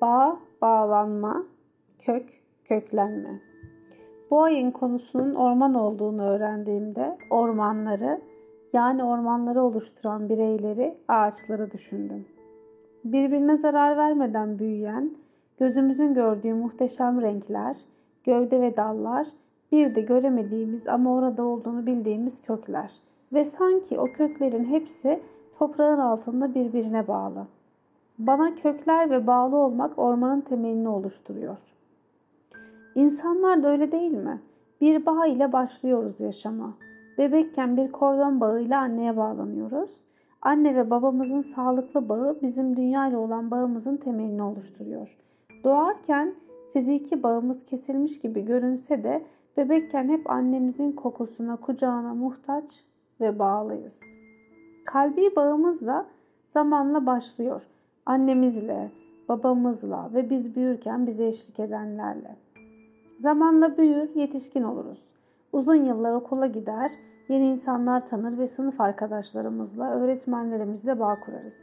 Bağ, bağlanma, kök, köklenme. Bu ayın konusunun orman olduğunu öğrendiğimde ormanları, yani ormanları oluşturan bireyleri, ağaçları düşündüm. Birbirine zarar vermeden büyüyen, gözümüzün gördüğü muhteşem renkler, gövde ve dallar, bir de göremediğimiz ama orada olduğunu bildiğimiz kökler ve sanki o köklerin hepsi toprağın altında birbirine bağlı. Bana kökler ve bağlı olmak ormanın temelini oluşturuyor. İnsanlar da öyle değil mi? Bir bağ ile başlıyoruz yaşama. Bebekken bir kordon bağıyla anneye bağlanıyoruz. Anne ve babamızın sağlıklı bağı bizim dünya ile olan bağımızın temelini oluşturuyor. Doğarken fiziki bağımız kesilmiş gibi görünse de bebekken hep annemizin kokusuna, kucağına muhtaç ve bağlıyız. Kalbi bağımız da zamanla başlıyor. Annemizle, babamızla ve biz büyürken bize eşlik edenlerle. Zamanla büyür, yetişkin oluruz. Uzun yıllar okula gider, yeni insanlar tanır ve sınıf arkadaşlarımızla, öğretmenlerimizle bağ kurarız.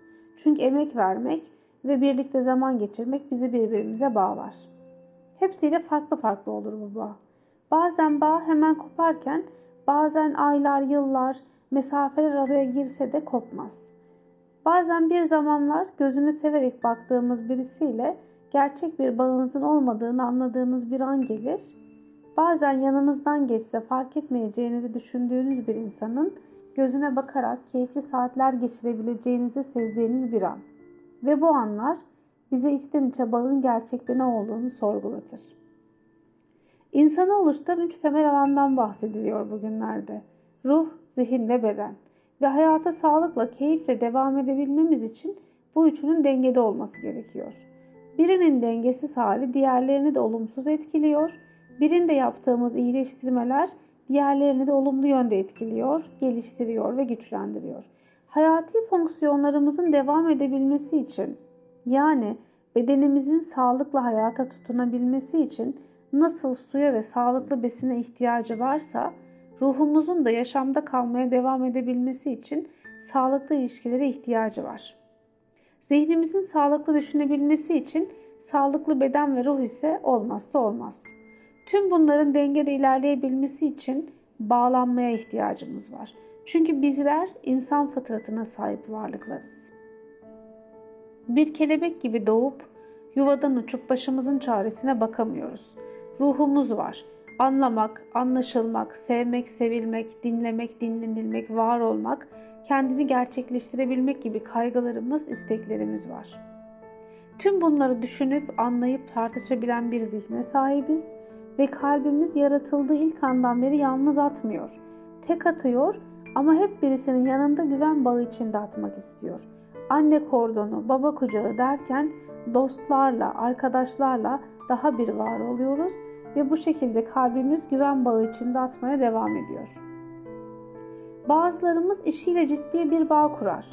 Çünkü emek vermek ve birlikte zaman geçirmek bizi birbirimize bağlar. Hepsiyle farklı farklı olur bu bağ. Bazen bağ hemen koparken, bazen aylar, yıllar, mesafeler araya girse de kopmaz. Bazen bir zamanlar gözünü severek baktığımız birisiyle gerçek bir bağınızın olmadığını anladığınız bir an gelir. Bazen yanınızdan geçse fark etmeyeceğinizi düşündüğünüz bir insanın gözüne bakarak keyifli saatler geçirebileceğinizi sezdiğiniz bir an. Ve bu anlar bize içten içe bağın gerçekte ne olduğunu sorgulatır. İnsanı oluşturan üç temel alandan bahsediliyor bugünlerde. Ruh, zihin ve beden. Ve hayata sağlıkla, keyifle devam edebilmemiz için bu üçünün dengede olması gerekiyor. Birinin dengesiz hali diğerlerini de olumsuz etkiliyor. Birinde yaptığımız iyileştirmeler diğerlerini de olumlu yönde etkiliyor, geliştiriyor ve güçlendiriyor. Hayati fonksiyonlarımızın devam edebilmesi için yani bedenimizin sağlıklı hayata tutunabilmesi için nasıl suya ve sağlıklı besine ihtiyacı varsa ruhumuzun da yaşamda kalmaya devam edebilmesi için sağlıklı ilişkilere ihtiyacı var. Zihnimizin sağlıklı düşünebilmesi için sağlıklı beden ve ruh ise olmazsa olmaz. Tüm bunların dengede ilerleyebilmesi için bağlanmaya ihtiyacımız var. Çünkü bizler insan fıtratına sahip varlıklarız. Bir kelebek gibi doğup yuvadan uçup başımızın çaresine bakamıyoruz. Ruhumuz var. Anlamak, anlaşılmak, sevmek, sevilmek, dinlemek, dinlenilmek, var olmak, kendini gerçekleştirebilmek gibi kaygılarımız, isteklerimiz var. Tüm bunları düşünüp, anlayıp tartışabilen bir zihne sahibiz ve kalbimiz yaratıldığı ilk andan beri yalnız atmıyor. Tek atıyor ama hep birisinin yanında güven bağı içinde atmak istiyor. Anne kordonu, baba kucağı derken dostlarla, arkadaşlarla daha bir var oluyoruz ve bu şekilde kalbimiz güven bağı içinde atmaya devam ediyor. Bazılarımız işiyle ciddi bir bağ kurar.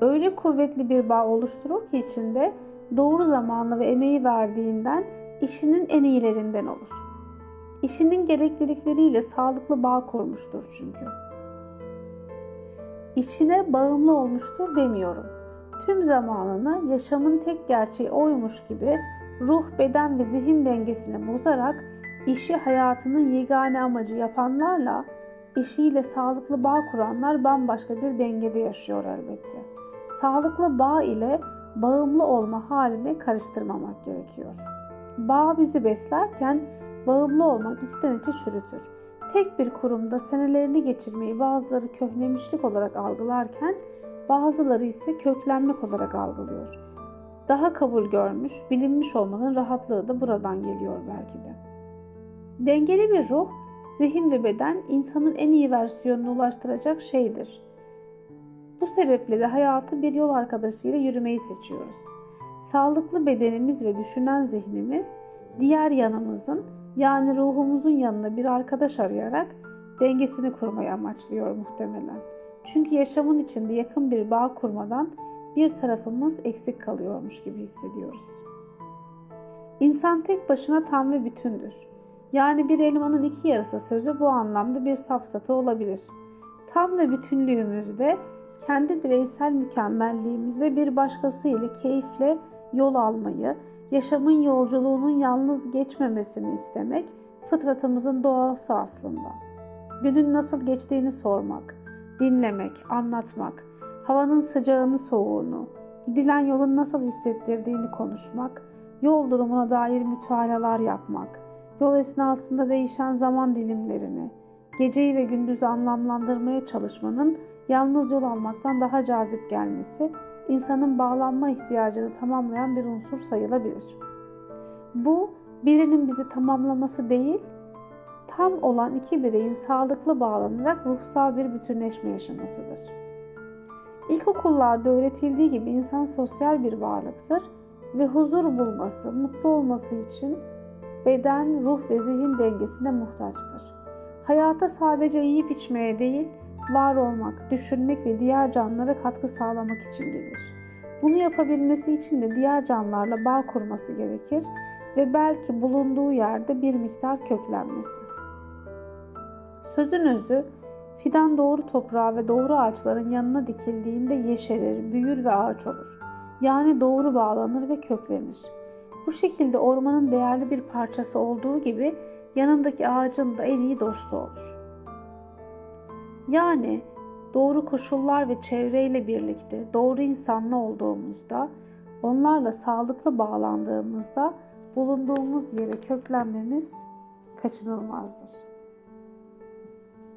Öyle kuvvetli bir bağ oluşturur ki içinde doğru zamanla ve emeği verdiğinden işinin en iyilerinden olur. İşinin gereklilikleriyle sağlıklı bağ kurmuştur çünkü. İşine bağımlı olmuştur demiyorum. Tüm zamanını yaşamın tek gerçeği oymuş gibi ruh, beden ve zihin dengesini bozarak işi hayatının yegane amacı yapanlarla işiyle sağlıklı bağ kuranlar bambaşka bir dengede yaşıyor elbette. Sağlıklı bağ ile bağımlı olma haline karıştırmamak gerekiyor. Bağ bizi beslerken bağımlı olmak içten içe çürütür. Tek bir kurumda senelerini geçirmeyi bazıları köhnemişlik olarak algılarken bazıları ise köklenmek olarak algılıyor. Daha kabul görmüş, bilinmiş olmanın rahatlığı da buradan geliyor belki de. Dengeli bir ruh, zihin ve beden insanın en iyi versiyonuna ulaştıracak şeydir. Bu sebeple de hayatı bir yol arkadaşıyla yürümeyi seçiyoruz. Sağlıklı bedenimiz ve düşünen zihnimiz diğer yanımızın yani ruhumuzun yanına bir arkadaş arayarak dengesini kurmayı amaçlıyor muhtemelen. Çünkü yaşamın içinde yakın bir bağ kurmadan bir tarafımız eksik kalıyormuş gibi hissediyoruz. İnsan tek başına tam ve bütündür. Yani bir elmanın iki yarısı sözü bu anlamda bir safsatı olabilir. Tam ve bütünlüğümüzde kendi bireysel mükemmelliğimizde bir başkası ile keyifle yol almayı, yaşamın yolculuğunun yalnız geçmemesini istemek fıtratımızın doğası aslında. Günün nasıl geçtiğini sormak, dinlemek, anlatmak, havanın sıcağını soğuğunu, gidilen yolun nasıl hissettirdiğini konuşmak, yol durumuna dair mütalalar yapmak, yol esnasında değişen zaman dilimlerini, geceyi ve gündüzü anlamlandırmaya çalışmanın yalnız yol almaktan daha cazip gelmesi, insanın bağlanma ihtiyacını tamamlayan bir unsur sayılabilir. Bu, birinin bizi tamamlaması değil, tam olan iki bireyin sağlıklı bağlanarak ruhsal bir bütünleşme yaşamasıdır. İlkokullarda öğretildiği gibi insan sosyal bir varlıktır ve huzur bulması, mutlu olması için beden, ruh ve zihin dengesine muhtaçtır. Hayata sadece yiyip içmeye değil, var olmak, düşünmek ve diğer canlılara katkı sağlamak için gelir. Bunu yapabilmesi için de diğer canlılarla bağ kurması gerekir ve belki bulunduğu yerde bir miktar köklenmesi. Sözün özü, fidan doğru toprağa ve doğru ağaçların yanına dikildiğinde yeşerir, büyür ve ağaç olur. Yani doğru bağlanır ve köklenir. Bu şekilde ormanın değerli bir parçası olduğu gibi yanındaki ağacın da en iyi dostu olur. Yani doğru koşullar ve çevreyle birlikte doğru insanla olduğumuzda, onlarla sağlıklı bağlandığımızda bulunduğumuz yere köklenmemiz kaçınılmazdır.